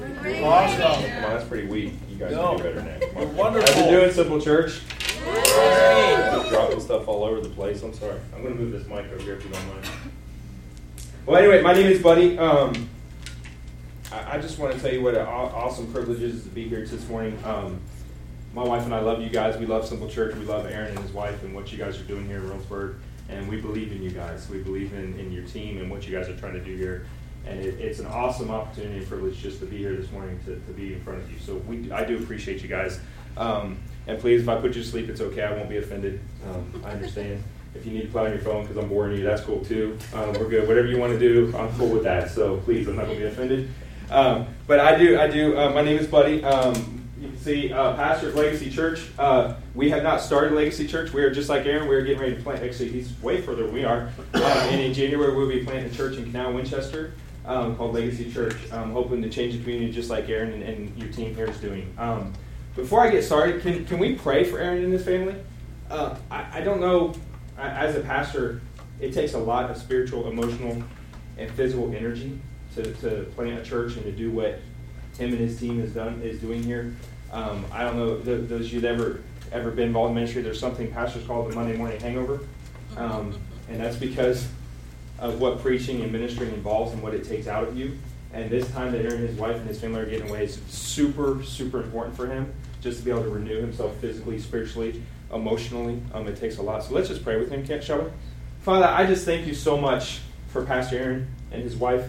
Awesome. Come on, that's pretty weak. You guys No. can do better than that. Come on. You're wonderful. How's it doing, Simple Church? Great. I'm dropping stuff all over the place. I'm sorry. I'm going to move this mic over here if you don't mind. Well, anyway, my name is Buddy. Um, I, I just want to tell you what an awesome privilege it is to be here this morning. Um, my wife and I love you guys. We love Simple Church. We love Aaron and his wife and what you guys are doing here in Roseburg. And we believe in you guys. We believe in, in your team and what you guys are trying to do here. And it, it's an awesome opportunity and privilege just to be here this morning to, to be in front of you. So we, I do appreciate you guys. Um, and please, if I put you to sleep, it's okay. I won't be offended. Um, I understand. If you need to play on your phone because I'm boring you, that's cool too. Um, we're good. Whatever you want to do, I'm cool with that. So please, I'm not going to be offended. Um, but I do, I do. Uh, my name is Buddy. Um, you can see uh, pastor of Legacy Church. Uh, we have not started Legacy Church. We are just like Aaron. We are getting ready to plant. Actually, he's way further than we are. Uh, and in January, we'll be planting a church in Canal, Winchester, um, called Legacy Church. Um, hoping to change the community, just like Aaron and, and your team here is doing. Um, before I get started, can, can we pray for Aaron and his family? Uh, I, I don't know. I, as a pastor, it takes a lot of spiritual, emotional, and physical energy to, to plant a church and to do what him and his team has done is doing here. Um, I don't know th- those of you that ever ever been involved in ministry. There's something pastors call the Monday morning hangover, um, and that's because of what preaching and ministering involves and what it takes out of you. And this time that Aaron and his wife and his family are getting away is super super important for him just to be able to renew himself physically, spiritually, emotionally. Um, it takes a lot. So let's just pray with him, shall we? Father, I just thank you so much for Pastor Aaron and his wife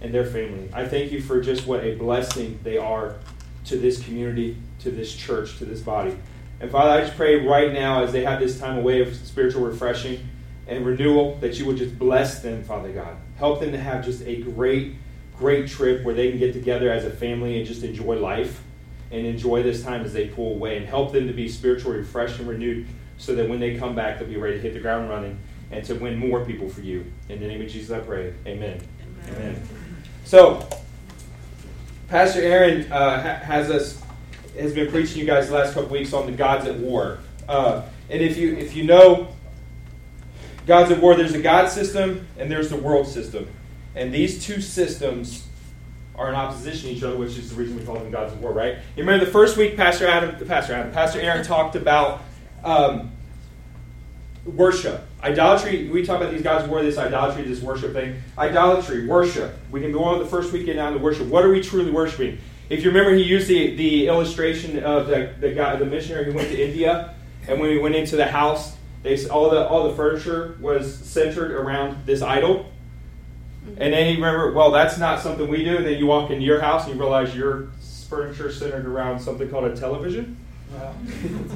and their family. I thank you for just what a blessing they are to this community, to this church, to this body. And Father, I just pray right now as they have this time away of spiritual refreshing and renewal that you would just bless them, Father God. Help them to have just a great, great trip where they can get together as a family and just enjoy life and enjoy this time as they pull away and help them to be spiritually refreshed and renewed so that when they come back, they'll be ready to hit the ground running and to win more people for you. In the name of Jesus, I pray. Amen. Amen. Amen. So, Pastor Aaron uh, has us has been preaching you guys the last couple weeks on the gods at war. Uh, and if you if you know gods at war, there's a God system and there's the world system, and these two systems are in opposition to each other, which is the reason we call them gods of war, right? You remember the first week, Pastor Adam, Pastor Adam, Pastor Aaron talked about um, worship, idolatry. We talk about these gods of war, this idolatry, this worship thing. Idolatry, worship. We can go on the first week, get down to worship. What are we truly worshiping? If you remember, he used the, the illustration of the, the guy, the missionary who went to India, and when he went into the house, they all the all the furniture was centered around this idol. Mm-hmm. And then you remember, well, that's not something we do. And then you walk into your house and you realize your furniture centered around something called a television,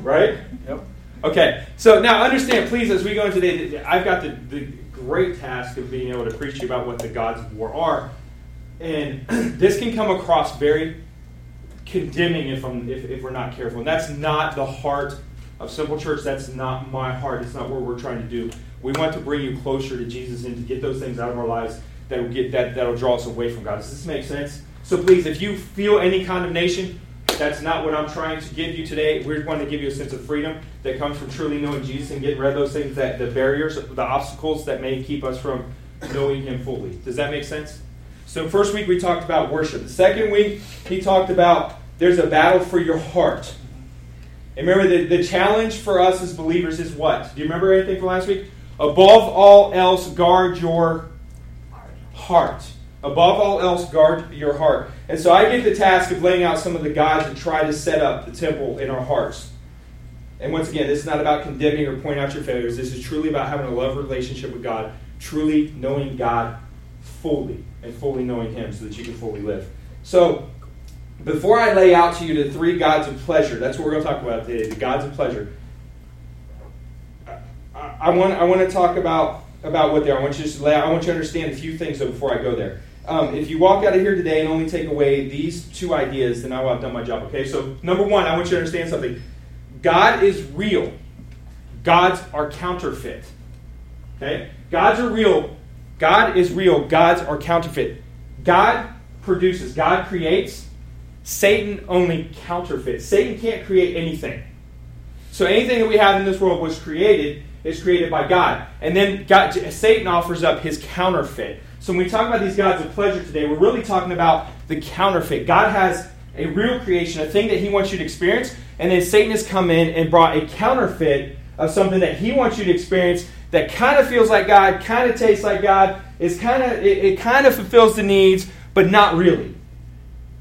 right? Yep. Okay, so now understand, please, as we go into the, I've got the, the great task of being able to preach to you about what the gods of war are. And this can come across very condemning if, I'm, if, if we're not careful. And that's not the heart of Simple Church. That's not my heart. It's not what we're trying to do. We want to bring you closer to Jesus and to get those things out of our lives that will get that that'll draw us away from God. Does this make sense? So please, if you feel any condemnation, that's not what I'm trying to give you today. We're going to give you a sense of freedom that comes from truly knowing Jesus and getting rid of those things that the barriers, the obstacles that may keep us from knowing Him fully. Does that make sense? So first week we talked about worship. The second week he talked about there's a battle for your heart. And remember the, the challenge for us as believers is what? Do you remember anything from last week? Above all else, guard your heart. Above all else, guard your heart. And so I get the task of laying out some of the gods and try to set up the temple in our hearts. And once again, this is not about condemning or pointing out your failures. This is truly about having a love relationship with God, truly knowing God fully and fully knowing Him so that you can fully live. So, before I lay out to you the three gods of pleasure, that's what we're going to talk about today the gods of pleasure. I, I want, I want to talk about, about what they are. I want you to lay out, I want you to understand a few things though before I go there. Um, if you walk out of here today and only take away these two ideas, then I will have done my job. Okay, so number one, I want you to understand something. God is real. Gods are counterfeit. Okay? Gods are real. God is real. Gods are counterfeit. God produces, God creates. Satan only counterfeits. Satan can't create anything. So anything that we have in this world was created is created by God. And then God, Satan offers up his counterfeit. So when we talk about these gods of pleasure today, we're really talking about the counterfeit. God has a real creation, a thing that He wants you to experience, and then Satan has come in and brought a counterfeit of something that He wants you to experience that kind of feels like God, kind of tastes like God, is kind of it, it kind of fulfills the needs, but not really.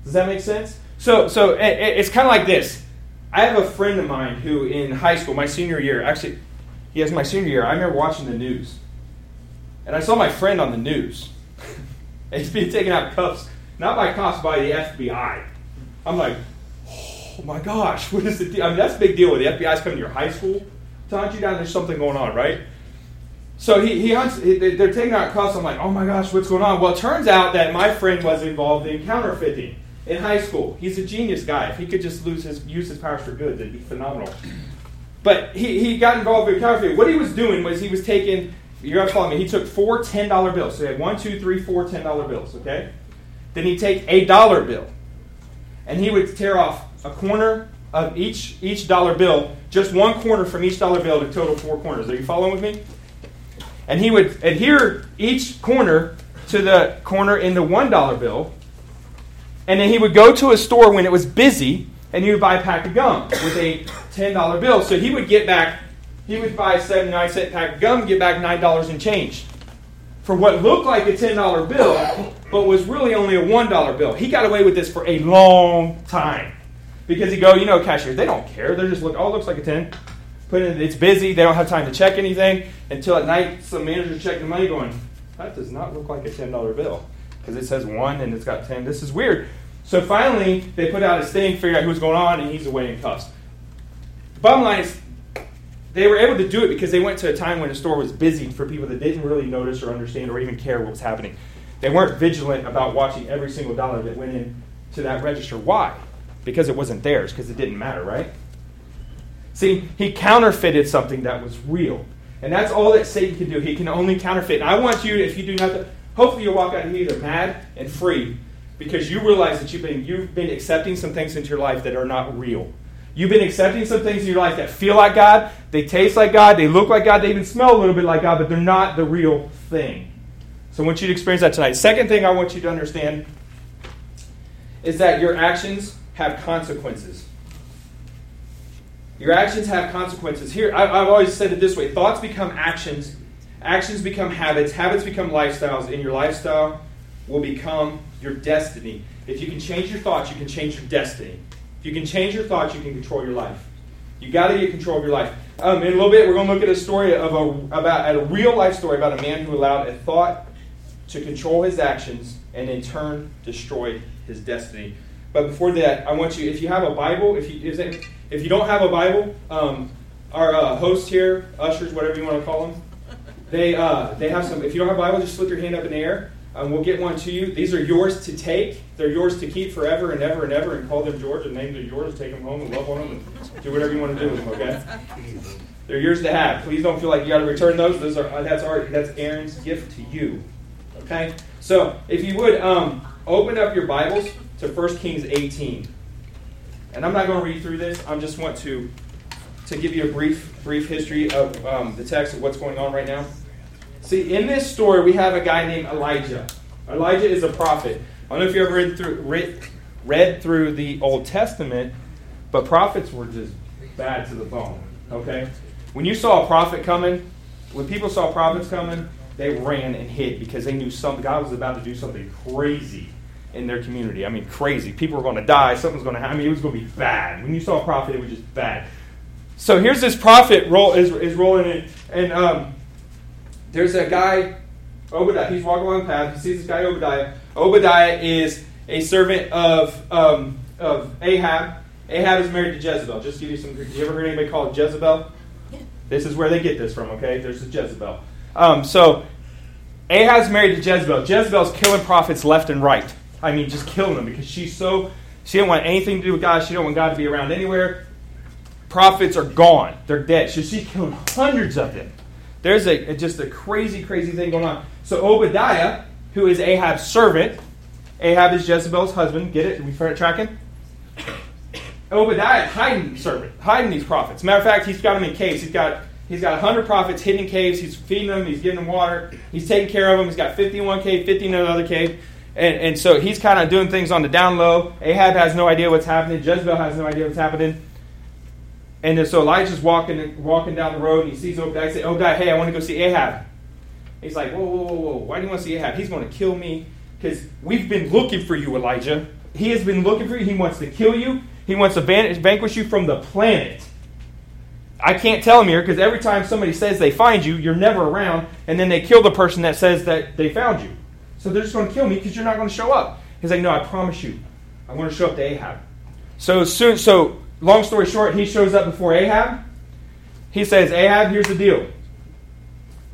Does that make sense? So so it, it's kind of like this. I have a friend of mine who in high school, my senior year, actually, he has my senior year. I remember watching the news, and I saw my friend on the news. He's being taken out of cuffs, not by cops, by the FBI. I'm like, oh my gosh, what is the deal? I mean, that's a big deal when the FBI's coming to your high school to hunt you down. There's something going on, right? So he, he hunts, they're taking out cuffs. I'm like, oh my gosh, what's going on? Well, it turns out that my friend was involved in counterfeiting in high school. He's a genius guy. If he could just lose his, use his powers for good, that'd be phenomenal. But he, he got involved in counterfeit. What he was doing was he was taking, you gotta follow me, he took four $10 bills. So he had one, two, three, four $10 bills, okay? Then he'd take a dollar bill. And he would tear off a corner of each, each dollar bill, just one corner from each dollar bill to total four corners. Are you following with me? and he would adhere each corner to the corner in the $1 bill. And then he would go to a store when it was busy and he would buy a pack of gum with a $10 bill. So he would get back, he would buy a 79 cent pack of gum, get back $9 in change for what looked like a $10 bill, but was really only a $1 bill. He got away with this for a long time. Because he go, you know, cashiers, they don't care. They're just look, oh, it looks like a 10 put in, it's busy, they don't have time to check anything until at night some manager's checking the money going, that does not look like a $10 bill because it says one and it's got 10. This is weird. So finally, they put out his thing, figure out who's going on, and he's away in cuffs. Bottom line is, they were able to do it because they went to a time when the store was busy for people that didn't really notice or understand or even care what was happening. They weren't vigilant about watching every single dollar that went in to that register. Why? Because it wasn't theirs, because it didn't matter, right? See, he counterfeited something that was real. And that's all that Satan can do. He can only counterfeit. And I want you, if you do nothing, hopefully you'll walk out of here either mad and free because you realize that you've been, you've been accepting some things into your life that are not real. You've been accepting some things in your life that feel like God, they taste like God, they look like God, they even smell a little bit like God, but they're not the real thing. So I want you to experience that tonight. Second thing I want you to understand is that your actions have consequences. Your actions have consequences. Here, I've always said it this way thoughts become actions, actions become habits, habits become lifestyles, and your lifestyle will become your destiny. If you can change your thoughts, you can change your destiny. If you can change your thoughts, you can control your life. You got to get control of your life. Um, in a little bit, we're going to look at a story of a about a real life story about a man who allowed a thought to control his actions and in turn destroy his destiny. But before that, I want you, if you have a Bible, if you if you don't have a Bible, um, our uh, host here, ushers, whatever you want to call them, they uh, they have some. If you don't have a Bible, just slip your hand up in the air. Um, we'll get one to you. These are yours to take. They're yours to keep forever and ever and ever, and call them George and name them yours. Take them home and love on them, and do whatever you want to do with them. Okay? They're yours to have. Please don't feel like you got to return those. Those are uh, that's our that's Aaron's gift to you. Okay. So if you would um, open up your Bibles to 1 Kings 18. And I'm not going to read through this. I just want to, to give you a brief, brief history of um, the text of what's going on right now. See, in this story, we have a guy named Elijah. Elijah is a prophet. I don't know if you ever read through, read, read through the Old Testament, but prophets were just bad to the bone. Okay? When you saw a prophet coming, when people saw prophets coming, they ran and hid because they knew some God was about to do something crazy in their community. I mean, crazy. People were going to die. Something's going to happen. I mean, it was going to be bad. When you saw a prophet, it was just bad. So here's this prophet roll is, is rolling in, and um, there's a guy, Obadiah. He's walking along the path. He sees this guy Obadiah. Obadiah is a servant of um, of Ahab. Ahab is married to Jezebel. Just give you some. You ever heard anybody call it Jezebel? This is where they get this from. Okay, there's a Jezebel. Um, so Ahab's married to Jezebel. Jezebel's killing prophets left and right. I mean, just killing them because she's so, she didn't want anything to do with God. She don't want God to be around anywhere. Prophets are gone. They're dead. So she's killing hundreds of them. There's a, just a crazy, crazy thing going on. So Obadiah, who is Ahab's servant, Ahab is Jezebel's husband. Get it? Are we tracking? Obadiah hiding servant, hiding these prophets. Matter of fact, he's got them in caves. He's got He's got 100 prophets hidden in caves. He's feeding them. He's giving them water. He's taking care of them. He's got 51 cave, 50 in another cave. And, and so he's kind of doing things on the down low. Ahab has no idea what's happening. Jezebel has no idea what's happening. And then so Elijah's walking walking down the road and he sees Obadiah. He says, Obadiah, hey, I want to go see Ahab. He's like, whoa, whoa, whoa, whoa. Why do you want to see Ahab? He's going to kill me because we've been looking for you, Elijah. He has been looking for you. He wants to kill you. He wants to van- vanquish you from the planet. I can't tell him here because every time somebody says they find you, you're never around, and then they kill the person that says that they found you. So they're just going to kill me because you're not going to show up. He's like, no, I promise you, I'm going to show up to Ahab. So soon, so long story short, he shows up before Ahab. He says, Ahab, here's the deal.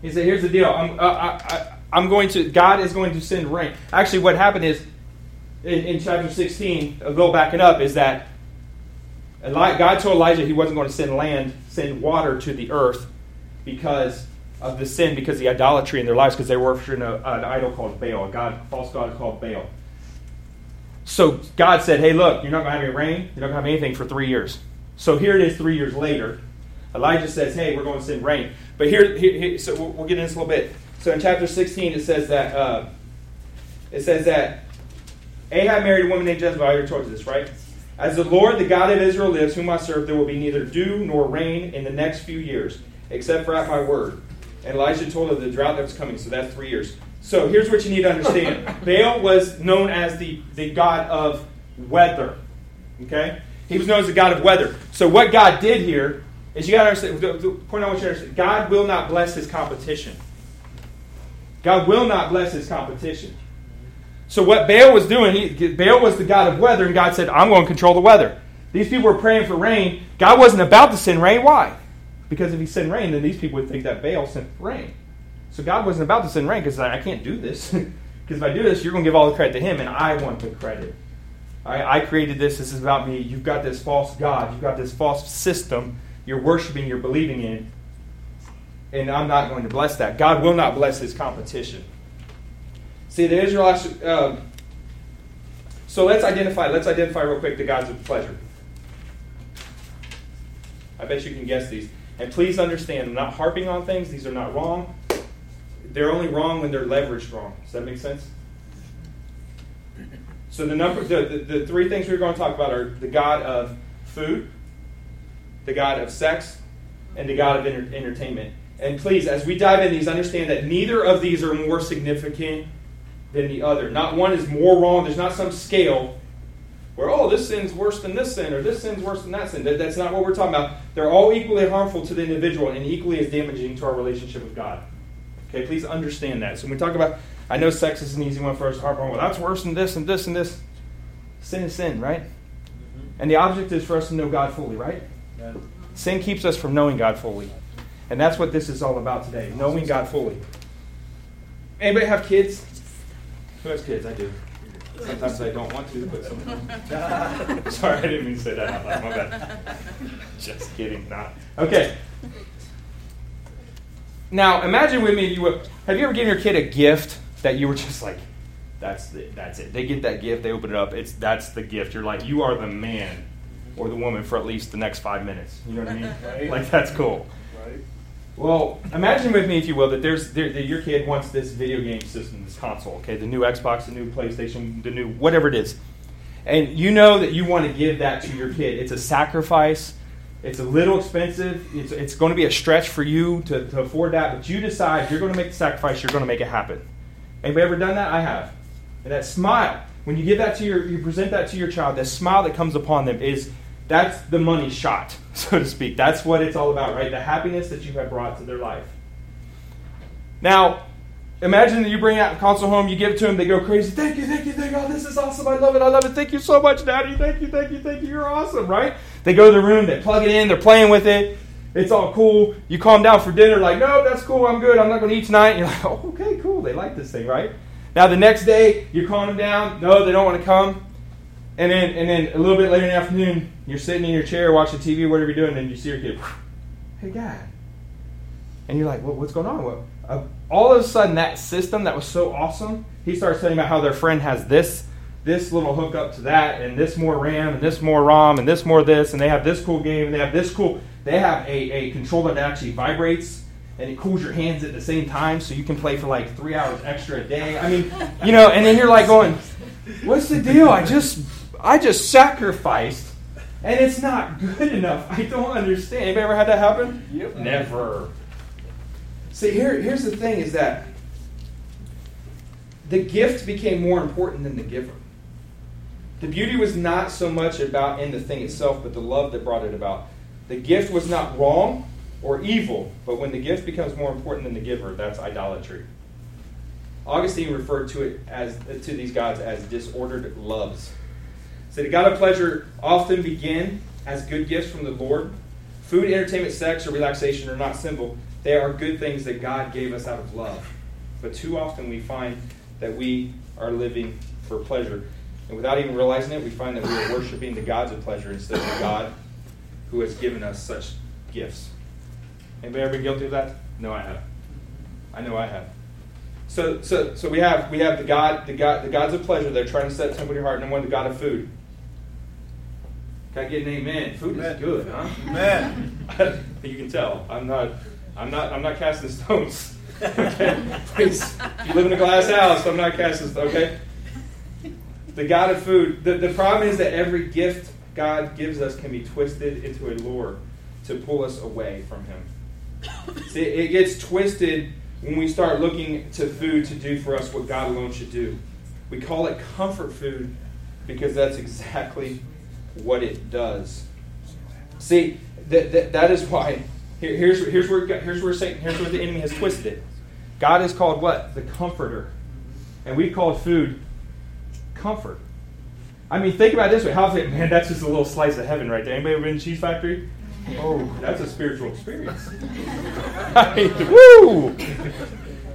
He said, here's the deal. I'm, uh, I, am going to, God is going to send rain. Actually, what happened is, in, in chapter 16, a little backing up, is that God told Elijah he wasn't going to send land, send water to the earth because of the sin, because of the idolatry in their lives, because they were worshiping an idol called Baal, a god, false god called Baal. So God said, "Hey, look, you're not going to have any rain. You're not going to have anything for three years." So here it is, three years later. Elijah says, "Hey, we're going to send rain." But here, here, here so we'll, we'll, get into this a little bit. So in chapter 16, it says that uh, it says that Ahab married a woman named Jezebel. I already told you this, right? As the Lord, the God of Israel, lives, whom I serve, there will be neither dew nor rain in the next few years, except for at my word. And Elijah told of the drought that was coming, so that's three years. So here's what you need to understand Baal was known as the, the god of weather. Okay? He was known as the god of weather. So what God did here is you got to understand, the, the point I want you to understand God will not bless his competition. God will not bless his competition. So what Baal was doing, he, Baal was the god of weather, and God said, I'm going to control the weather. These people were praying for rain. God wasn't about to send rain. Why? Because if he sent rain, then these people would think that Baal sent rain. So God wasn't about to send rain because I can't do this. Because if I do this, you're going to give all the credit to him, and I want the credit. I, I created this. This is about me. You've got this false God. You've got this false system you're worshiping, you're believing in. And I'm not going to bless that. God will not bless his competition. See, the Israelites. Um, so let's identify. Let's identify real quick the gods of pleasure. I bet you can guess these. And please understand, I'm not harping on things. These are not wrong. They're only wrong when they're leveraged wrong. Does that make sense? So the number, the, the, the three things we're going to talk about are the God of food, the God of sex, and the God of enter- entertainment. And please, as we dive in these, understand that neither of these are more significant than the other. Not one is more wrong. There's not some scale where, oh, this sin's worse than this sin, or this sin's worse than that sin. That, that's not what we're talking about. They're all equally harmful to the individual and equally as damaging to our relationship with God. Okay, please understand that. So when we talk about, I know sex is an easy one for us to harp on. Well, that's worse than this and this and this. Sin is sin, right? Mm-hmm. And the object is for us to know God fully, right? Yeah. Sin keeps us from knowing God fully. And that's what this is all about today knowing God fully. Anybody have kids? Who has kids? I do. Sometimes I don't want to, but sometimes. Sorry, I didn't mean to say that out loud. My bad. Just kidding. Not. Okay. Now, imagine with me, you were, have you ever given your kid a gift that you were just like, that's the, that's it. They get that gift, they open it up. It's that's the gift. You're like, you are the man or the woman for at least the next five minutes. You know what I mean? Right. Like that's cool. Right. Well, imagine with me, if you will, that there's there, that your kid wants this video game system, this console. Okay, the new Xbox, the new PlayStation, the new whatever it is, and you know that you want to give that to your kid. It's a sacrifice. It's a little expensive. It's, it's going to be a stretch for you to, to afford that, but you decide you're going to make the sacrifice. You're going to make it happen. Anybody ever done that? I have. And that smile, when you give that to your, you present that to your child, that smile that comes upon them is that's the money shot, so to speak. That's what it's all about, right? The happiness that you have brought to their life. Now, imagine that you bring the console home, you give it to them, they go crazy. Thank you, thank you, thank you. Oh, this is awesome. I love it. I love it. Thank you so much, Daddy. Thank you, thank you, thank you. You're awesome, right? They go to the room, they plug it in, they're playing with it. It's all cool. You calm down for dinner, like, no, that's cool. I'm good. I'm not going to eat tonight. And you're like, okay, cool. They like this thing, right? Now the next day, you're calming them down. No, they don't want to come. And then, and then a little bit later in the afternoon, you're sitting in your chair watching TV, whatever you're doing, and you see your kid, hey, Dad. And you're like, well, what's going on? Well, uh, all of a sudden, that system that was so awesome, he starts telling about how their friend has this this little hookup to that, and this more RAM, and this more ROM, and this more this, and they have this cool game, and they have this cool. They have a, a controller that actually vibrates and it cools your hands at the same time so you can play for like three hours extra a day. I mean, you know, and then you're like going, what's the deal? I just I just sacrificed and it's not good enough. I don't understand. Anybody ever had that happen? Yep. Never. See, here, here's the thing is that the gift became more important than the giver. The beauty was not so much about in the thing itself, but the love that brought it about. The gift was not wrong or evil, but when the gift becomes more important than the giver, that's idolatry. Augustine referred to it as to these gods as disordered loves. So the God of pleasure often begin as good gifts from the Lord. Food, entertainment, sex, or relaxation are not simple. They are good things that God gave us out of love. But too often we find that we are living for pleasure. And without even realizing it, we find that we are worshiping the gods of pleasure instead of the God who has given us such gifts. Anybody ever been guilty of that? No, I have. I know I have. So, so, so we have we have the God, the God, the gods of pleasure. They're trying to set temple in your heart. And then one, the God of food. Can I get an amen? Food amen. is good, huh? Amen. you can tell. I'm not. I'm not. I'm not casting stones. Okay, please. You live in a glass house. I'm not casting. stones, Okay. The God of food. The, the problem is that every gift God gives us can be twisted into a lure to pull us away from Him. See, it gets twisted when we start looking to food to do for us what God alone should do. We call it comfort food because that's exactly what it does. See, that, that, is why. Here, here's, here's, where, here's where Satan, here's where the enemy has twisted it. God is called what? The comforter. And we call food comfort. I mean, think about it this way. How's it, man, that's just a little slice of heaven right there. Anybody ever been to Cheese Factory? Oh, that's a spiritual experience. I mean, woo!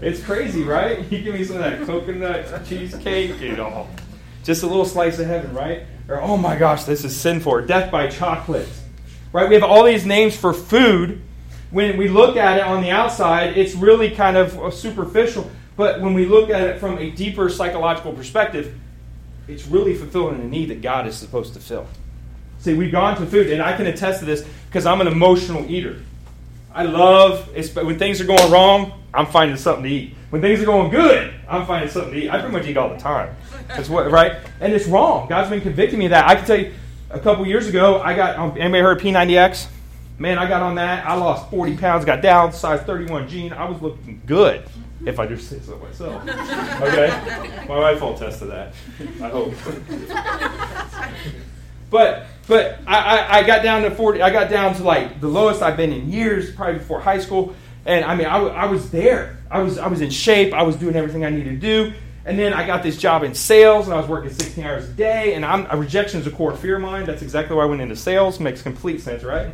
It's crazy, right? You give me some of that coconut cheesecake and all. Just a little slice of heaven, right? Or, oh my gosh, this is sinful. Death by chocolate. Right? We have all these names for food. When we look at it on the outside, it's really kind of uh, superficial. But when we look at it from a deeper psychological perspective, it's really fulfilling a need that God is supposed to fill. See, we've gone to food, and I can attest to this because I'm an emotional eater. I love when things are going wrong. I'm finding something to eat. When things are going good, I'm finding something to eat. I pretty much eat all the time. That's what, right? And it's wrong. God's been convicting me of that. I can tell you, a couple years ago, I got. Um, anybody heard P90X? Man, I got on that. I lost 40 pounds. Got down size 31 jean. I was looking good, if I just say so myself. Okay, my wife will attest to that. I hope. but but I, I, I, got down to 40. I got down to like the lowest I've been in years, probably before high school. And I mean, I, I was there. I was I was in shape. I was doing everything I needed to do. And then I got this job in sales, and I was working 16 hours a day. And I'm, a rejection is a core fear of mine. That's exactly why I went into sales. Makes complete sense, right?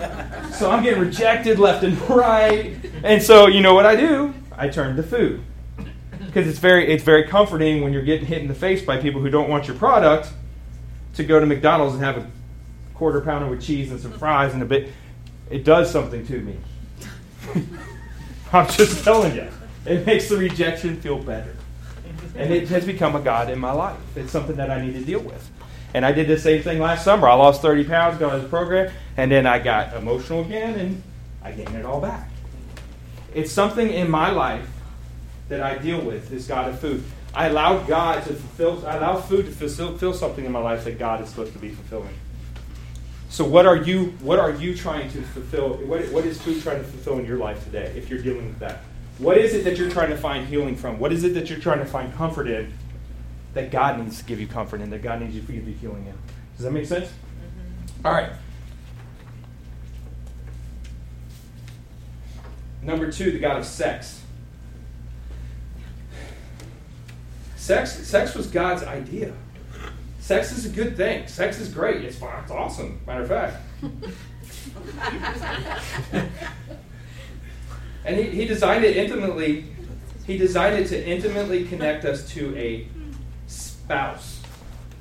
so I'm getting rejected left and right. And so you know what I do? I turn to food because it's very it's very comforting when you're getting hit in the face by people who don't want your product to go to McDonald's and have a quarter pounder with cheese and some fries and a bit. It does something to me. I'm just telling you. It makes the rejection feel better. And it has become a God in my life. It's something that I need to deal with. And I did the same thing last summer. I lost 30 pounds going to the program, and then I got emotional again, and I gained it all back. It's something in my life that I deal with, this God of food. I allow God to fulfill, I allow food to fulfill something in my life that God is supposed to be fulfilling. So what are you what are you trying to fulfill? What, what is food trying to fulfill in your life today if you're dealing with that? What is it that you're trying to find healing from? What is it that you're trying to find comfort in that God needs to give you comfort in, that God needs you to give you healing in? Does that make sense? Mm-hmm. All right. Number two, the God of sex. Sex, sex was God's idea. Sex is a good thing. Sex is great. It's fun. It's awesome. Matter of fact. and he, he designed it intimately. He designed it to intimately connect us to a spouse,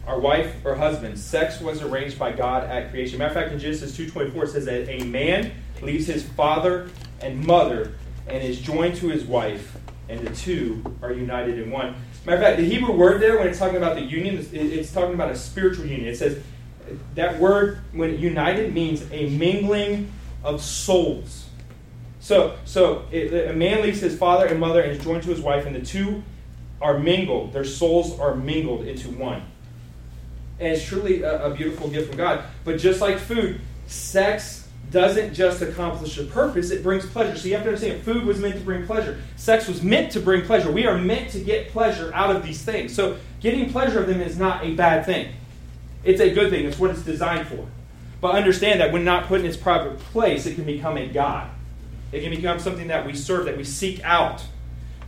our wife or husband. Sex was arranged by God at creation. Matter of fact, in Genesis 2.24 it says that a man leaves his father and mother and is joined to his wife, and the two are united in one. Matter of fact, the Hebrew word there, when it's talking about the union, it's talking about a spiritual union. It says that word, when united, means a mingling of souls. So, so it, a man leaves his father and mother and is joined to his wife, and the two are mingled. Their souls are mingled into one. And it's truly a, a beautiful gift from God. But just like food, sex doesn't just accomplish a purpose, it brings pleasure. So you have to understand food was meant to bring pleasure. Sex was meant to bring pleasure. We are meant to get pleasure out of these things. So getting pleasure of them is not a bad thing. It's a good thing. It's what it's designed for. But understand that when not put in its proper place, it can become a God. It can become something that we serve, that we seek out.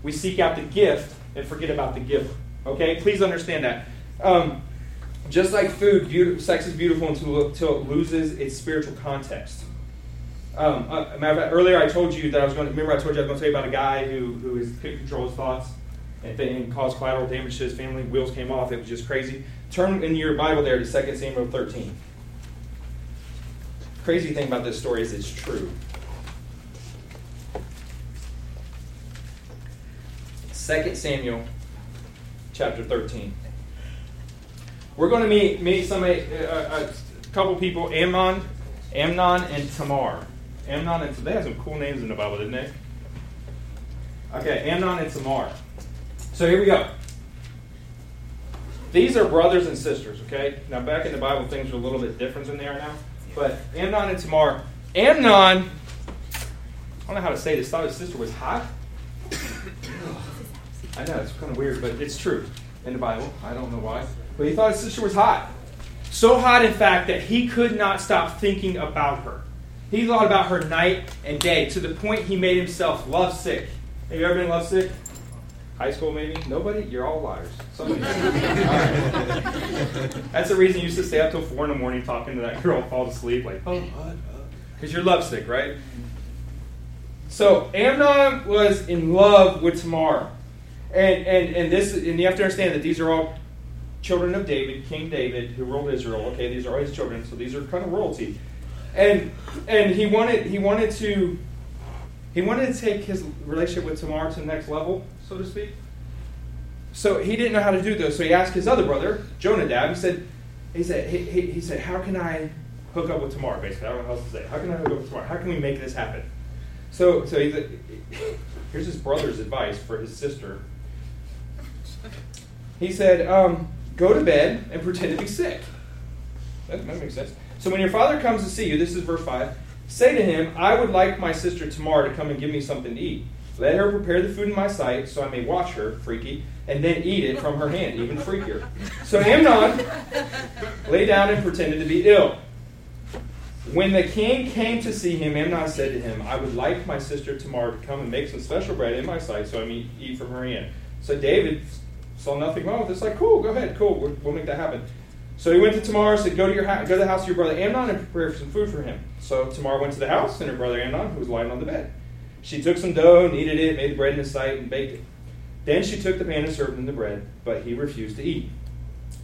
We seek out the gift and forget about the giver. Okay? Please understand that. Um, just like food, sex is beautiful until, until it loses its spiritual context. Um, uh, fact, earlier I told you that I was going to remember I told you I was going to tell you about a guy who who is, couldn't control his thoughts and, and caused collateral damage to his family. Wheels came off. It was just crazy. Turn in your Bible there to 2 Samuel 13. Crazy thing about this story is it's true. 2 Samuel chapter 13. We're going to meet, meet somebody, uh, a couple people, Amnon, Amnon and Tamar. Amnon and they have some cool names in the Bible, didn't they? Okay, Amnon and Tamar. So here we go. These are brothers and sisters, okay? Now, back in the Bible, things are a little bit different than they are now. But Amnon and Tamar. Amnon, I don't know how to say this, thought his sister was hot. I know, it's kind of weird, but it's true in the Bible. I don't know why. But he thought his sister was hot. So hot, in fact, that he could not stop thinking about her. He thought about her night and day to the point he made himself lovesick. Have you ever been lovesick? High school, maybe? Nobody? You're all liars. Somebody. That's the reason you used to stay up till 4 in the morning talking to that girl, fall asleep, like, oh, uh, uh. because you're lovesick, right? So Amnon was in love with Tamar. And, and, and this and you have to understand that these are all children of David, King David, who ruled Israel. Okay, these are all his children, so these are kind of royalty. And and he wanted he wanted to he wanted to take his relationship with Tamar to the next level, so to speak. So he didn't know how to do this. So he asked his other brother, Jonadab. He said, he said, he, he, he said, how can I hook up with Tamar? Basically, I don't know how else to say. How can I hook up with Tamar? How can we make this happen? So so he's, here's his brother's advice for his sister. He said, um, go to bed and pretend to be sick. That, that makes sense. So when your father comes to see you, this is verse 5, say to him, I would like my sister Tamar to come and give me something to eat. Let her prepare the food in my sight so I may watch her, freaky, and then eat it from her hand, even freakier. So Amnon lay down and pretended to be ill. When the king came to see him, Amnon said to him, I would like my sister Tamar to come and make some special bread in my sight so I may eat from her hand. So David saw nothing wrong with it. It's like, cool, go ahead, cool, we'll make that happen. So he went to Tamar, and said, go to your go to the house of your brother Amnon and prepare some food for him. So Tamar went to the house, and her brother Amnon, who was lying on the bed. She took some dough, kneaded it, made the bread in his sight, and baked it. Then she took the pan and served him the bread, but he refused to eat.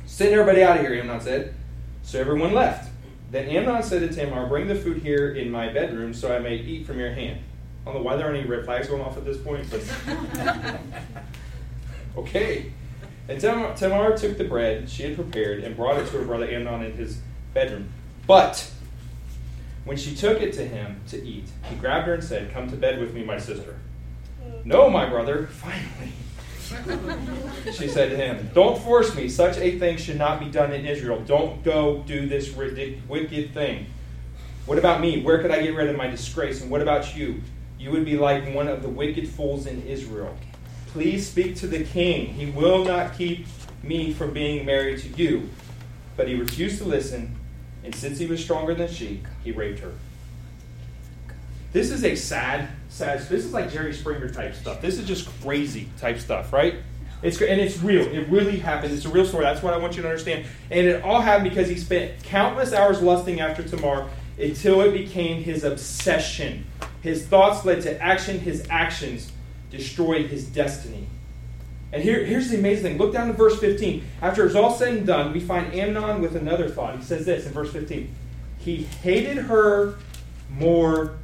Send everybody out of here, Amnon said. So everyone left. Then Amnon said to Tamar, Bring the food here in my bedroom so I may eat from your hand. I don't know why there aren't any red flags going off at this point, but. okay. And Tamar took the bread she had prepared and brought it to her brother Amnon in his bedroom. But when she took it to him to eat, he grabbed her and said, Come to bed with me, my sister. No, my brother, finally. she said to him, Don't force me. Such a thing should not be done in Israel. Don't go do this wicked thing. What about me? Where could I get rid of my disgrace? And what about you? You would be like one of the wicked fools in Israel. Please speak to the king. He will not keep me from being married to you. But he refused to listen, and since he was stronger than she, he raped her. This is a sad, sad. This is like Jerry Springer type stuff. This is just crazy type stuff, right? It's and it's real. It really happened. It's a real story. That's what I want you to understand. And it all happened because he spent countless hours lusting after Tamar until it became his obsession. His thoughts led to action. His actions destroyed his destiny. And here, here's the amazing thing. Look down to verse 15. After it's all said and done, we find Amnon with another thought. He says this in verse 15 He hated her more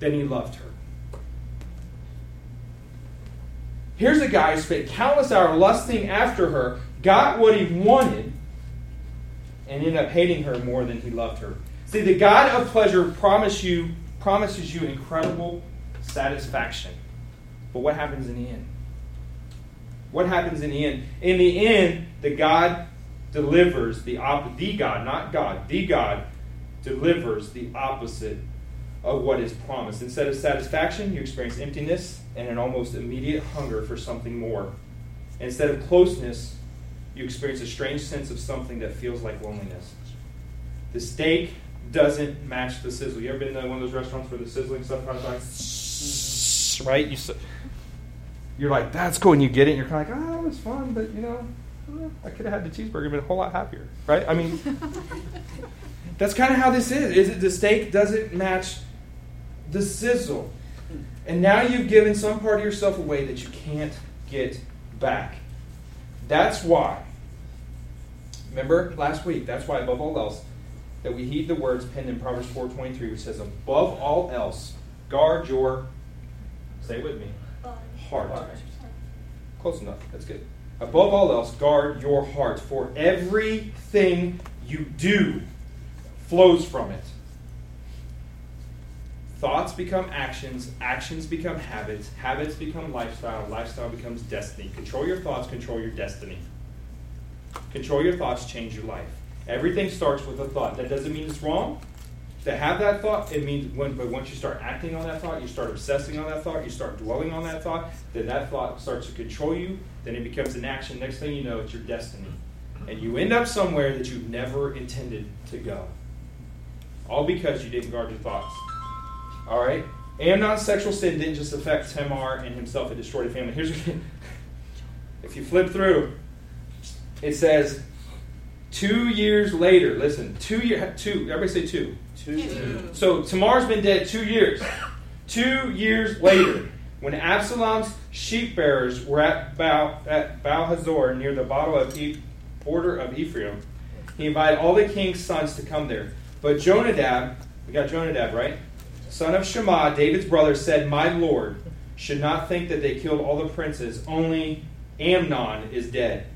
than he loved her. Here's a guy who spent countless hours lusting after her, got what he wanted, and ended up hating her more than he loved her. See, the God of pleasure promise you promises you incredible satisfaction. But what happens in the end? What happens in the end? In the end, the God delivers the op- the God, not God, the God delivers the opposite of what is promised. Instead of satisfaction, you experience emptiness and an almost immediate hunger for something more. Instead of closeness, you experience a strange sense of something that feels like loneliness. The steak doesn't match the sizzle. You ever been to one of those restaurants where the sizzling stuff comes like, right? You, you're like, that's cool, and you get it, and you're kind of like, oh, it was fun, but you know, I could have had the cheeseburger and been a whole lot happier, right? I mean, that's kind of how this is. Is it the steak doesn't match the sizzle, and now you've given some part of yourself away that you can't get back. That's why. Remember last week. That's why, above all else, that we heed the words penned in Proverbs 4:23, which says, "Above all else, guard your." Say it with me. Heart. Close enough. That's good. Above all else, guard your heart, for everything you do flows from it. Thoughts become actions, actions become habits, habits become lifestyle, lifestyle becomes destiny. Control your thoughts, control your destiny. Control your thoughts, change your life. Everything starts with a thought. That doesn't mean it's wrong to have that thought. It means when, but once you start acting on that thought, you start obsessing on that thought, you start dwelling on that thought, then that thought starts to control you. Then it becomes an action. Next thing you know, it's your destiny, and you end up somewhere that you've never intended to go. All because you didn't guard your thoughts. All right. Amnon's sexual sin didn't just affect Tamar and himself; it destroyed a family. Here's if you flip through, it says two years later. Listen, two year, two. Everybody say two. Two. So Tamar's been dead two years. Two years later, when Absalom's sheep bearers were at Baal, at Baal Hazor near the border of, e, border of Ephraim, he invited all the king's sons to come there. But Jonadab, we got Jonadab, right? Son of Shema, David's brother, said, My Lord should not think that they killed all the princes, only Amnon is dead.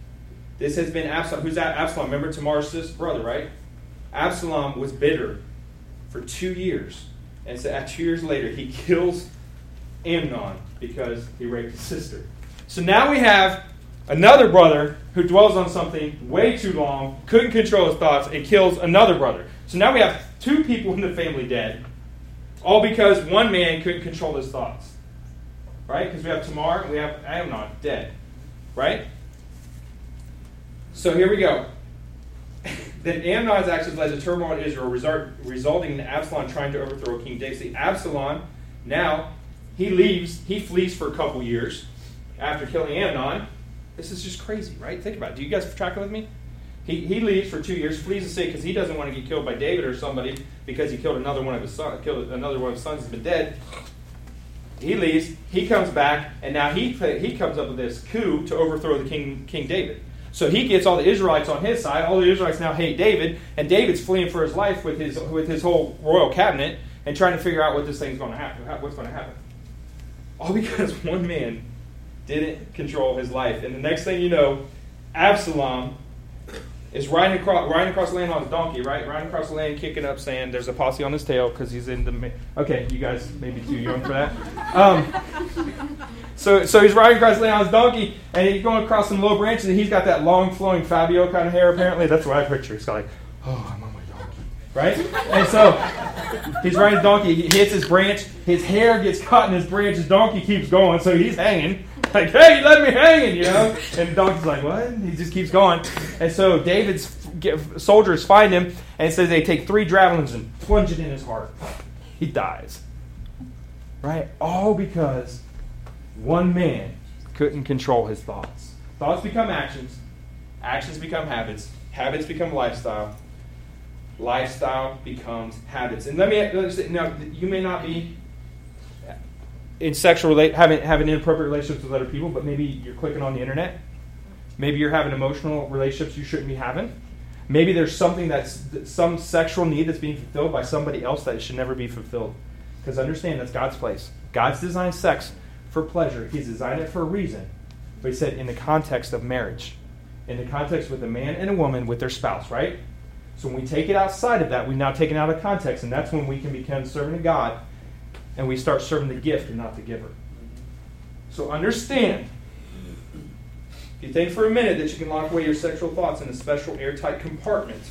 This has been Absalom. Who's that? Absalom. Remember Tamar's brother, right? Absalom was bitter for two years. And so, two years later, he kills Amnon because he raped his sister. So now we have another brother who dwells on something way too long, couldn't control his thoughts, and kills another brother. So now we have two people in the family dead, all because one man couldn't control his thoughts. Right? Because we have Tamar and we have Amnon dead. Right? So here we go. then Amnon's actions led to turmoil in Israel, result, resulting in Absalom trying to overthrow King David. See, Absalom, now, he leaves, he flees for a couple years after killing Amnon. This is just crazy, right? Think about it. Do you guys track with me? He, he leaves for two years, flees the city because he doesn't want to get killed by David or somebody because he killed another one of his sons, killed another one of his sons has been dead. He leaves, he comes back, and now he, he comes up with this coup to overthrow the king, King David. So he gets all the Israelites on his side. All the Israelites now hate David, and David's fleeing for his life with his with his whole royal cabinet and trying to figure out what this thing's going to happen. What's going to happen? All because one man didn't control his life, and the next thing you know, Absalom is riding across riding across the land on his donkey, right? Riding across the land, kicking up, saying, "There's a posse on his tail because he's in the." Ma-. Okay, you guys may be too young for that. Um, so, so he's riding across land on his donkey, and he's going across some low branches, and he's got that long, flowing Fabio kind of hair. Apparently, that's what I picture. He's like, "Oh, I'm on my donkey," right? And so he's riding his donkey. He hits his branch. His hair gets caught in his branch. His donkey keeps going, so he's hanging. Like, hey, let me hanging, you know? And the donkey's like, what? He just keeps going. And so David's soldiers find him and says they take three javelins and plunge it in his heart. He dies. Right? All because one man couldn't control his thoughts. Thoughts become actions, actions become habits, habits become lifestyle, lifestyle becomes habits. And let me, let me say, now, you may not be in sexual relate having having inappropriate relationships with other people, but maybe you're clicking on the internet. Maybe you're having emotional relationships you shouldn't be having. Maybe there's something that's some sexual need that's being fulfilled by somebody else that should never be fulfilled. Because understand that's God's place. God's designed sex for pleasure. He's designed it for a reason. But he said in the context of marriage, in the context with a man and a woman with their spouse, right? So when we take it outside of that, we've now taken out of context, and that's when we can become servant of God and we start serving the gift and not the giver. So understand. If you think for a minute that you can lock away your sexual thoughts in a special airtight compartment,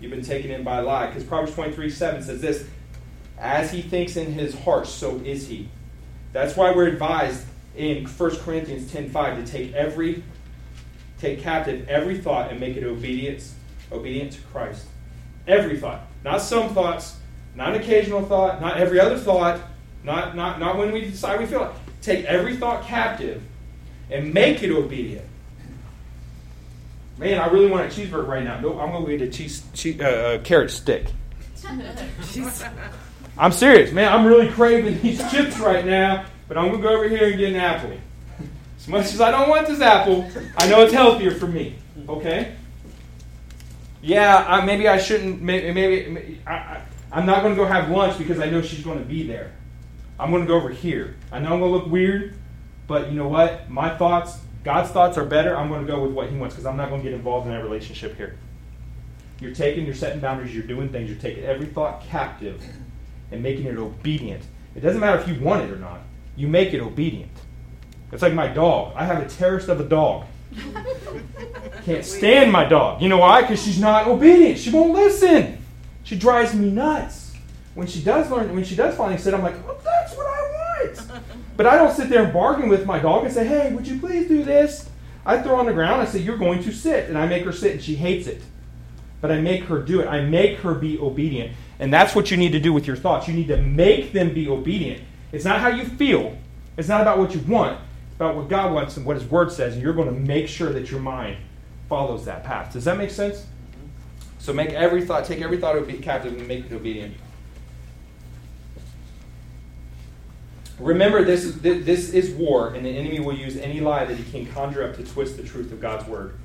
you've been taken in by a lie. Because Proverbs 23 7 says this As he thinks in his heart, so is he. That's why we're advised in 1 Corinthians 10:5 to take every take captive every thought and make it obedience, obedient to Christ. Every thought. Not some thoughts, not an occasional thought, not every other thought, not, not, not when we decide we feel it. Take every thought captive and make it obedient. Man, I really want a cheeseburger right now. No, I'm going to get a cheese, cheese uh, uh, carrot stick. I'm serious, man. I'm really craving these chips right now, but I'm to go over here and get an apple. As much as I don't want this apple, I know it's healthier for me. Okay? Yeah, I, maybe I shouldn't. Maybe, maybe I, am not to go have lunch because I know she's to be there. I'm to go over here. I know I'm to look weird, but you know what? My thoughts, God's thoughts are better. I'm to go with what He wants because I'm not to get involved in that relationship here. You're taking, you're setting boundaries, you're doing things, you're taking every thought captive and making it obedient. It doesn't matter if you want it or not, you make it obedient. It's like my dog. I have a terrorist of a dog. Can't stand my dog. You know why? Because she's not obedient. She won't listen. She drives me nuts. When she does learn, when she does finally sit, I'm like, oh, that's what I want. But I don't sit there and bargain with my dog and say, hey, would you please do this? I throw on the ground. I say, you're going to sit, and I make her sit, and she hates it. But I make her do it. I make her be obedient, and that's what you need to do with your thoughts. You need to make them be obedient. It's not how you feel. It's not about what you want it's about what God wants and what His Word says, and you're going to make sure that your mind follows that path. Does that make sense? So make every thought, take every thought captive and make it obedient. Remember, this is, this is war, and the enemy will use any lie that he can conjure up to twist the truth of God's word.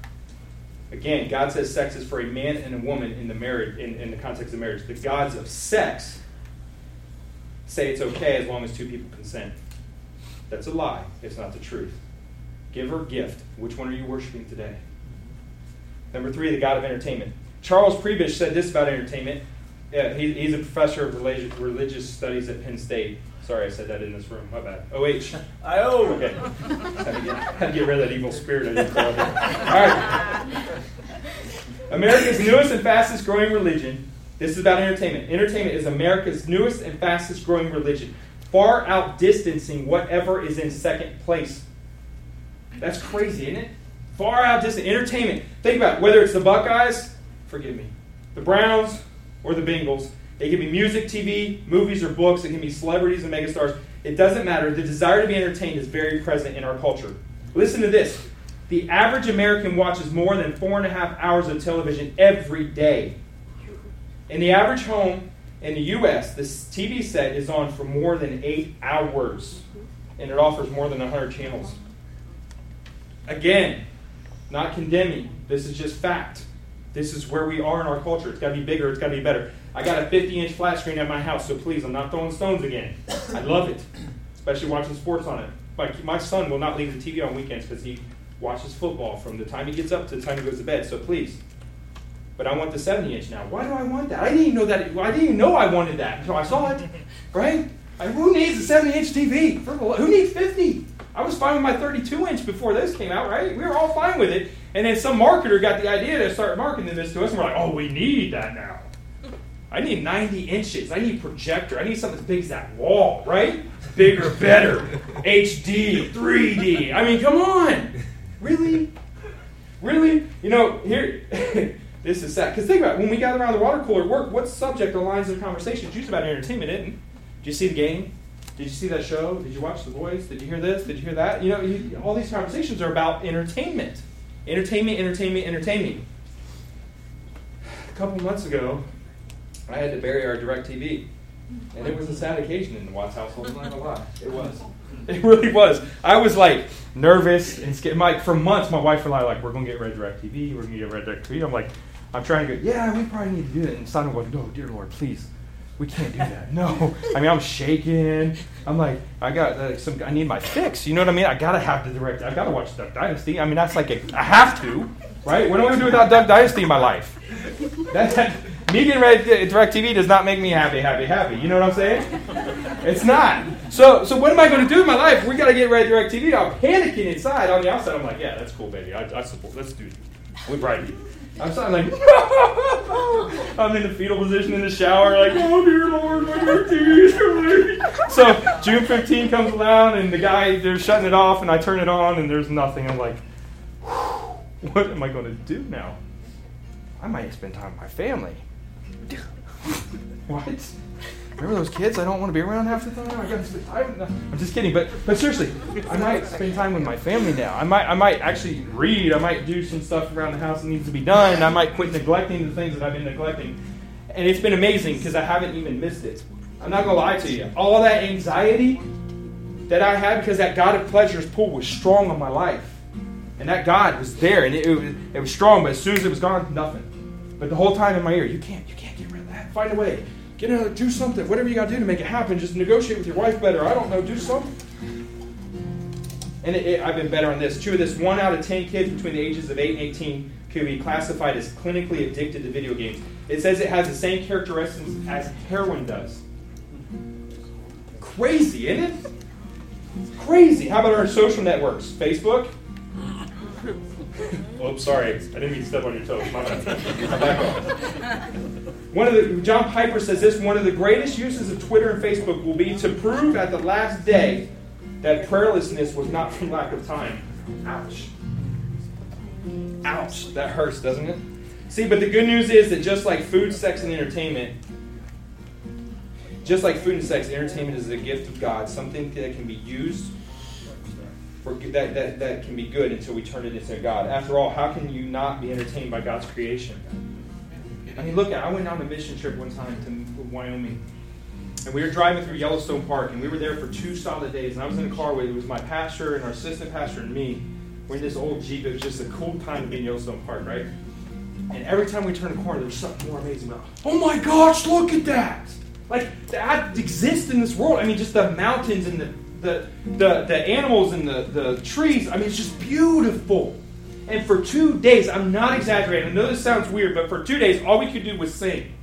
Again, God says sex is for a man and a woman in the marriage, in, in the context of marriage. The gods of sex say it's okay as long as two people consent. That's a lie. It's not the truth. Give her gift. Which one are you worshiping today? Number three, the God of entertainment. Charles Prebish said this about entertainment. Yeah, he, he's a professor of religious studies at Penn State. Sorry, I said that in this room. My bad. OH. I-O. Okay. Had to, get, had to get rid of that evil spirit I just All right. America's newest and fastest growing religion. This is about entertainment. Entertainment is America's newest and fastest growing religion far outdistancing whatever is in second place. That's crazy, isn't it? Far outdistant entertainment. Think about it. whether it's the Buckeyes, forgive me, the Browns, or the Bengals. It can be music, TV, movies, or books. It can be celebrities and megastars. It doesn't matter. The desire to be entertained is very present in our culture. Listen to this. The average American watches more than four and a half hours of television every day. In the average home, in the US, this TV set is on for more than eight hours, and it offers more than 100 channels. Again, not condemning, this is just fact. This is where we are in our culture. It's got to be bigger, it's got to be better. I got a 50 inch flat screen at my house, so please, I'm not throwing stones again. I love it, especially watching sports on it. My, my son will not leave the TV on weekends because he watches football from the time he gets up to the time he goes to bed, so please, but I want the 70 inch now. Why do I want that? I didn't even know that. I didn't even know I wanted that until I saw it. Right? I, who needs a 70 inch TV? Who needs 50? I was fine with my 32 inch before this came out, right? We were all fine with it. And then some marketer got the idea to start marketing this to us, and we're like, oh, we need that now. I need 90 inches. I need projector. I need something as big as that wall, right? Bigger, better. HD, 3D. I mean, come on. Really? Really? You know, here. This is sad. Because think about it, when we gather around the water cooler at work, what subject or lines of conversation? About entertainment, isn't it? Did you see the game? Did you see that show? Did you watch The Voice? Did you hear this? Did you hear that? You know, you, all these conversations are about entertainment. Entertainment, entertainment, entertainment. A couple months ago, I had to bury our DirecTV. And it was a sad occasion in the Watts household, I'm not gonna lie. It was. It really was. I was like nervous and scared. Like for months, my wife and I were like, we're gonna get Red DirecTV, we're gonna get Red DirecTV. I'm like, I'm trying to go, yeah, we probably need to do it. And Simon goes, no, dear Lord, please. We can't do that. No. I mean, I'm shaking. I'm like, I got uh, some, I need my fix. You know what I mean? I gotta have the direct, I gotta watch Duck Dynasty. I mean, that's like, a, I have to, right? What am I gonna do without Duck Dynasty in my life? That, that, me getting ready to DirecTV does not make me happy, happy, happy. You know what I'm saying? It's not. So, so what am I to do with my life? We got to get ready to DirecTV. I'm panicking inside. On the outside, I'm like, yeah, that's cool, baby. I, I support. Let's do it. We're bright you. I'm starting like, I'm in the fetal position in the shower, like, oh dear Lord, my is coming. Oh, so June 15 comes around, and the guy they're shutting it off, and I turn it on, and there's nothing. I'm like, what am I going to do now? I might spend time with my family. what? Remember those kids I don't want to be around half the time? I got to spend time them. I'm just kidding, but but seriously, I might spend time with my family now. I might I might actually read. I might do some stuff around the house that needs to be done. I might quit neglecting the things that I've been neglecting. And it's been amazing because I haven't even missed it. I'm not gonna lie to you. All that anxiety that I had because that God of pleasures pull was strong on my life. And that God was there and it, it, was, it was strong, but as soon as it was gone, nothing. But the whole time in my ear, you can't, you can't get rid of that. Find a way. Get another, do something. Whatever you got to do to make it happen. Just negotiate with your wife better. I don't know. Do something. And it, it, I've been better on this. Two of this. One out of ten kids between the ages of 8 and 18 could be classified as clinically addicted to video games. It says it has the same characteristics as heroin does. Crazy, isn't it? It's crazy. How about our social networks? Facebook? Oops, sorry. I didn't mean to step on your toes. My bad. One of the John Piper says this: one of the greatest uses of Twitter and Facebook will be to prove at the last day that prayerlessness was not from lack of time. Ouch. Ouch. That hurts, doesn't it? See, but the good news is that just like food, sex, and entertainment, just like food and sex, entertainment is a gift of God, something that can be used for that, that, that can be good until we turn it into God. After all, how can you not be entertained by God's creation? I mean, look, at I went on a mission trip one time to Wyoming. And we were driving through Yellowstone Park, and we were there for two solid days. And I was in a car with it was my pastor and our assistant pastor and me. We're in this old Jeep. It was just a cool time to be in Yellowstone Park, right? And every time we turned a corner, there was something more amazing about. Oh my gosh, look at that! Like that exists in this world. I mean, just the mountains and the the the, the animals and the, the trees. I mean, it's just beautiful. And for two days, I'm not exaggerating. I know this sounds weird, but for two days, all we could do was sing.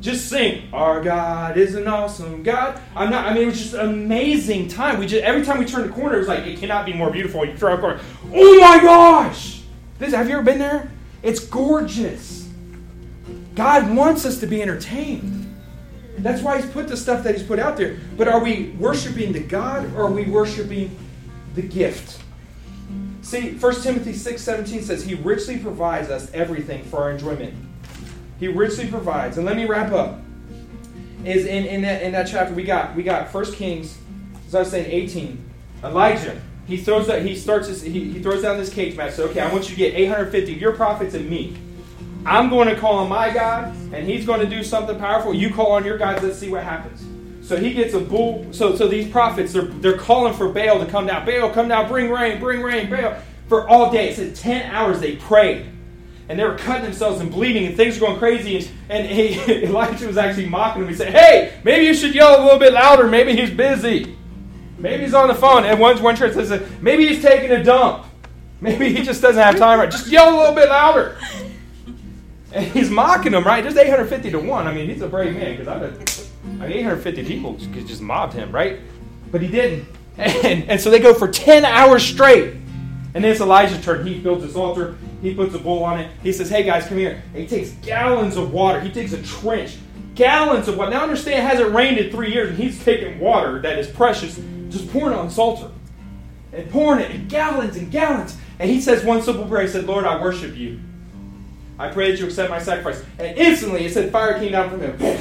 Just sing. Our God is an awesome God. I'm not. I mean, it was just amazing time. We just every time we turned the corner, it was like it cannot be more beautiful. You throw a corner. Oh my gosh! This have you ever been there? It's gorgeous. God wants us to be entertained. That's why He's put the stuff that He's put out there. But are we worshiping the God or are we worshiping the gift? See, 1 Timothy 6 17 says, He richly provides us everything for our enjoyment. He richly provides. And let me wrap up. Is in, in that in that chapter we got we got 1 Kings, as I was saying, 18. Elijah. He throws that he starts this, he, he throws down this cage match. So okay, I want you to get 850 of your prophets and me. I'm going to call on my God, and he's going to do something powerful. You call on your God, let's see what happens. So he gets a bull. So, so these prophets, they're, they're calling for Baal to come down. Baal, come down, bring rain, bring rain, Baal. For all day. It said 10 hours they prayed. And they were cutting themselves and bleeding, and things were going crazy. And, and he, Elijah was actually mocking him. He said, Hey, maybe you should yell a little bit louder. Maybe he's busy. Maybe he's on the phone. And one, one church said, Maybe he's taking a dump. Maybe he just doesn't have time. Right? Just yell a little bit louder. And he's mocking him, right? Just 850 to 1. I mean, he's a brave man because I I mean, 850 people just mobbed him, right? But he didn't. And, and so they go for 10 hours straight. And then it's Elijah's turn. He builds this altar. He puts a bull on it. He says, Hey guys, come here. And he takes gallons of water. He takes a trench. Gallons of water. Now understand, it hasn't rained in three years, and he's taking water that is precious, just pouring it on altar. And pouring it in gallons and gallons. And he says one simple prayer. He said, Lord, I worship you. I pray that you accept my sacrifice. And instantly, it said fire came down from him.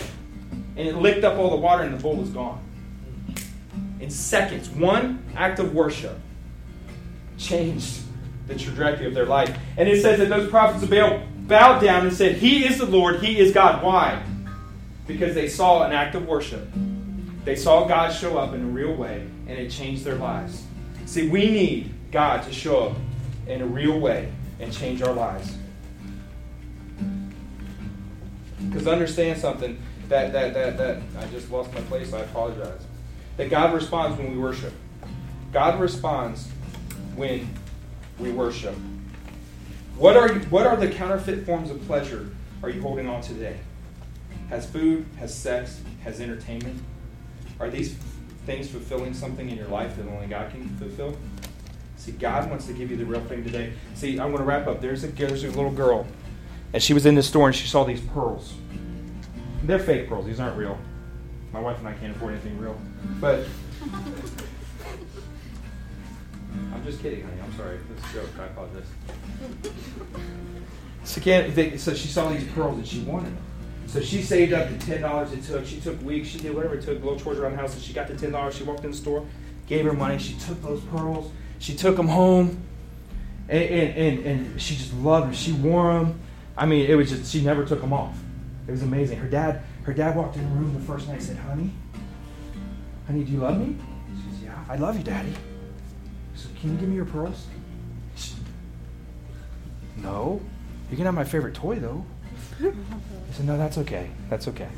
And it licked up all the water, and the bull was gone. In seconds, one act of worship changed the trajectory of their life. And it says that those prophets of Baal bowed down and said, He is the Lord, He is God. Why? Because they saw an act of worship. They saw God show up in a real way, and it changed their lives. See, we need God to show up in a real way and change our lives. Because understand something that, that, that, that I just lost my place, I apologize. That God responds when we worship. God responds when we worship. What are, what are the counterfeit forms of pleasure are you holding on to today? Has food, has sex, has entertainment? Are these things fulfilling something in your life that only God can fulfill? See, God wants to give you the real thing today. See, I'm going to wrap up. There's a, there's a little girl, and she was in the store and she saw these pearls. They're fake pearls, these aren't real. My wife and I can't afford anything real. But I'm just kidding, honey. I'm sorry. This joke. I apologize. So, again, they, so she saw these pearls and she wanted them. So she saved up the ten dollars it took. She took weeks. She did whatever it took, little chores around the house, and she got the ten dollars. She walked in the store, gave her money. She took those pearls. She took them home, and, and, and, and she just loved them. She wore them. I mean, it was just she never took them off. It was amazing. Her dad, her dad walked in the room the first night and said, "Honey, honey, do you love me?" She says, "Yeah, I love you, Daddy." Said, "Can you give me your pearls?" She, no, you can have my favorite toy though. I said, "No, that's okay. That's okay."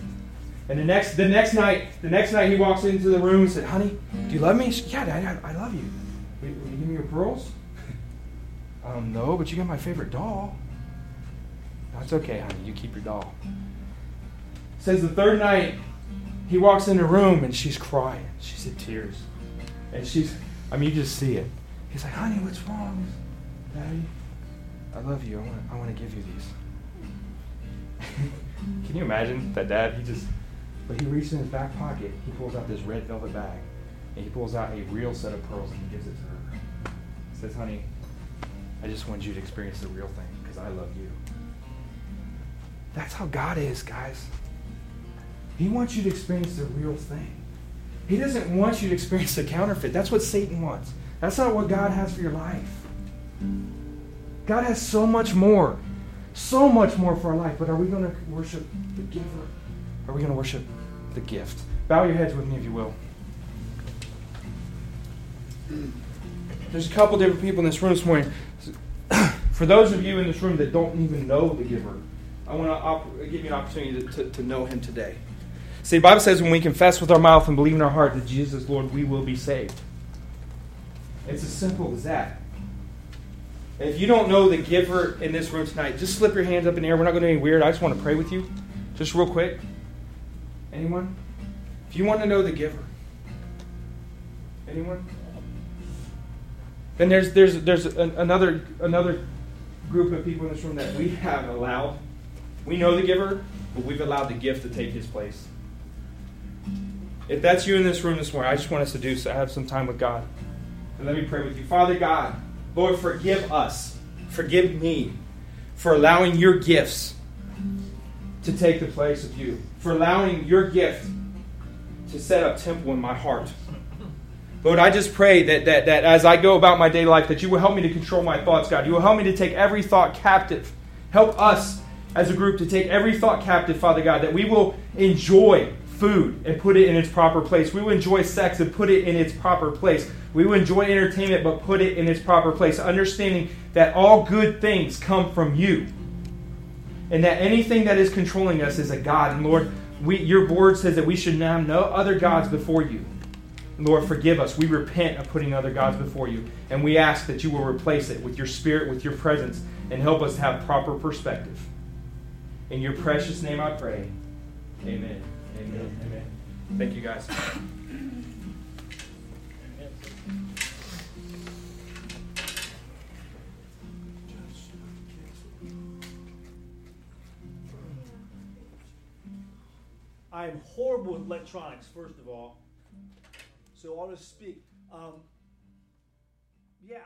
And the next, the next night, the next night, he walks into the room and said, "Honey, do you love me?" She said, "Yeah, Daddy, I, I love you. Will, will you give me your pearls?" um, no, but you got my favorite doll. That's okay, honey. You keep your doll. Says the third night, he walks in the room and she's crying. She's in tears, and she's, I mean, you just see it. He's like, "Honey, what's wrong?" Daddy, I love you. I want, I want to give you these. Can you imagine that dad? He just, but he reaches in his back pocket. He pulls out this red velvet bag, and he pulls out a real set of pearls and he gives it to her. He says, "Honey, I just want you to experience the real thing because I love you." That's how God is, guys. He wants you to experience the real thing. He doesn't want you to experience the counterfeit. That's what Satan wants. That's not what God has for your life. God has so much more. So much more for our life. But are we going to worship the giver? Are we going to worship the gift? Bow your heads with me, if you will. There's a couple different people in this room this morning. For those of you in this room that don't even know the giver, I want to op- give you an opportunity to, to, to know him today. See, the Bible says when we confess with our mouth and believe in our heart that Jesus is Lord, we will be saved. It's as simple as that. If you don't know the giver in this room tonight, just slip your hands up in the air. We're not going to any weird. I just want to pray with you. Just real quick. Anyone? If you want to know the giver. Anyone? Then there's there's there's an, another another group of people in this room that we have allowed. We know the giver, but we've allowed the gift to take his place. If that's you in this room this morning, I just want us to do so. Have some time with God. And let me pray with you. Father God, Lord, forgive us. Forgive me for allowing your gifts to take the place of you. For allowing your gift to set up temple in my heart. Lord, I just pray that, that, that as I go about my daily life, that you will help me to control my thoughts, God. You will help me to take every thought captive. Help us as a group to take every thought captive, Father God, that we will enjoy food and put it in its proper place. We will enjoy sex and put it in its proper place. We will enjoy entertainment but put it in its proper place, understanding that all good things come from you. And that anything that is controlling us is a God. And Lord, we, your word says that we should have no other gods before you. Lord, forgive us. We repent of putting other gods before you. And we ask that you will replace it with your spirit, with your presence, and help us have proper perspective. In your precious name I pray. Amen. Amen. Amen. Thank you, guys. I am horrible with electronics, first of all. So I'll just speak. Um, yeah,